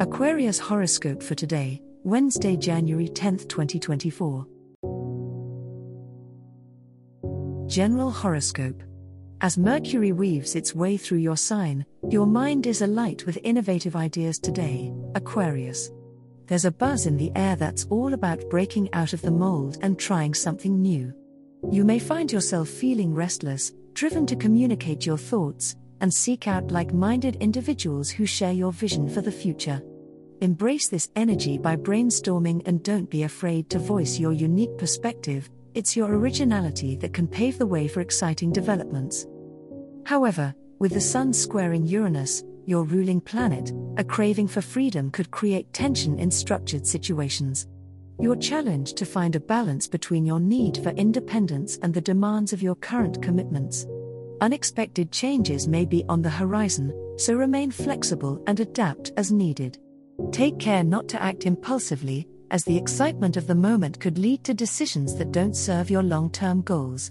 Aquarius horoscope for today, Wednesday, January 10, 2024. General horoscope. As Mercury weaves its way through your sign, your mind is alight with innovative ideas today, Aquarius. There's a buzz in the air that's all about breaking out of the mold and trying something new. You may find yourself feeling restless, driven to communicate your thoughts, and seek out like minded individuals who share your vision for the future. Embrace this energy by brainstorming and don't be afraid to voice your unique perspective, it's your originality that can pave the way for exciting developments. However, with the Sun squaring Uranus, your ruling planet, a craving for freedom could create tension in structured situations. You're challenged to find a balance between your need for independence and the demands of your current commitments. Unexpected changes may be on the horizon, so remain flexible and adapt as needed. Take care not to act impulsively, as the excitement of the moment could lead to decisions that don't serve your long term goals.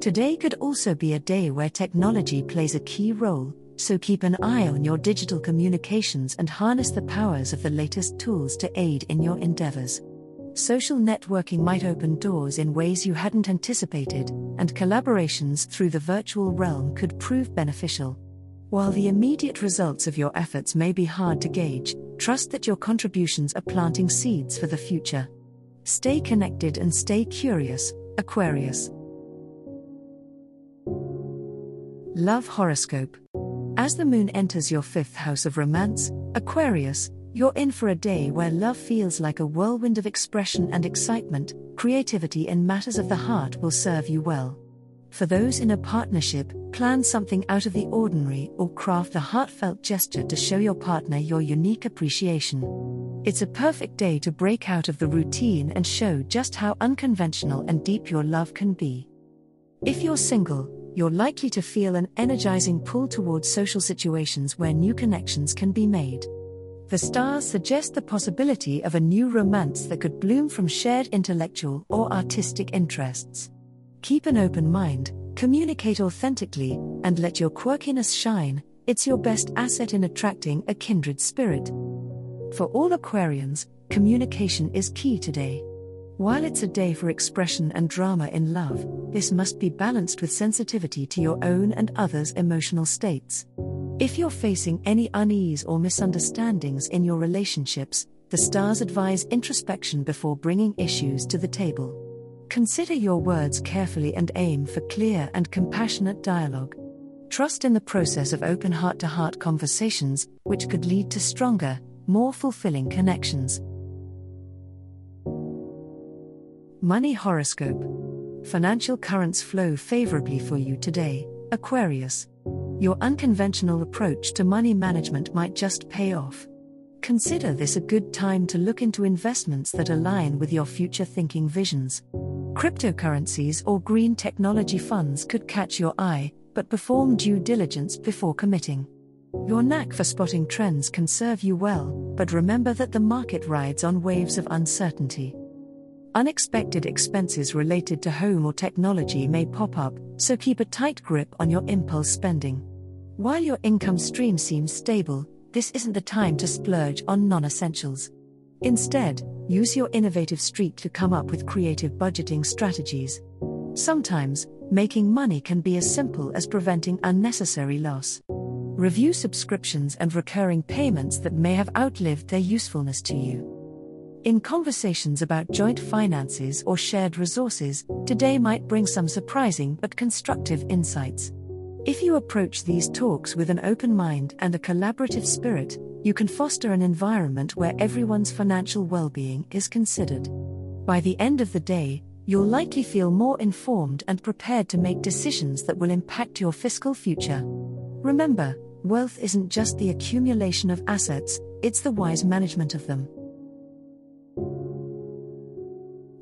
Today could also be a day where technology plays a key role, so keep an eye on your digital communications and harness the powers of the latest tools to aid in your endeavors. Social networking might open doors in ways you hadn't anticipated, and collaborations through the virtual realm could prove beneficial. While the immediate results of your efforts may be hard to gauge, trust that your contributions are planting seeds for the future. Stay connected and stay curious, Aquarius. Love Horoscope. As the moon enters your fifth house of romance, Aquarius, you're in for a day where love feels like a whirlwind of expression and excitement, creativity in matters of the heart will serve you well. For those in a partnership, plan something out of the ordinary or craft a heartfelt gesture to show your partner your unique appreciation. It's a perfect day to break out of the routine and show just how unconventional and deep your love can be. If you're single, you're likely to feel an energizing pull towards social situations where new connections can be made. The stars suggest the possibility of a new romance that could bloom from shared intellectual or artistic interests. Keep an open mind, communicate authentically, and let your quirkiness shine, it's your best asset in attracting a kindred spirit. For all Aquarians, communication is key today. While it's a day for expression and drama in love, this must be balanced with sensitivity to your own and others' emotional states. If you're facing any unease or misunderstandings in your relationships, the stars advise introspection before bringing issues to the table. Consider your words carefully and aim for clear and compassionate dialogue. Trust in the process of open heart to heart conversations, which could lead to stronger, more fulfilling connections. Money Horoscope Financial currents flow favorably for you today, Aquarius. Your unconventional approach to money management might just pay off. Consider this a good time to look into investments that align with your future thinking visions. Cryptocurrencies or green technology funds could catch your eye, but perform due diligence before committing. Your knack for spotting trends can serve you well, but remember that the market rides on waves of uncertainty. Unexpected expenses related to home or technology may pop up, so keep a tight grip on your impulse spending. While your income stream seems stable, this isn't the time to splurge on non essentials. Instead, use your innovative streak to come up with creative budgeting strategies. Sometimes, making money can be as simple as preventing unnecessary loss. Review subscriptions and recurring payments that may have outlived their usefulness to you. In conversations about joint finances or shared resources, today might bring some surprising but constructive insights. If you approach these talks with an open mind and a collaborative spirit, you can foster an environment where everyone's financial well being is considered. By the end of the day, you'll likely feel more informed and prepared to make decisions that will impact your fiscal future. Remember, wealth isn't just the accumulation of assets, it's the wise management of them.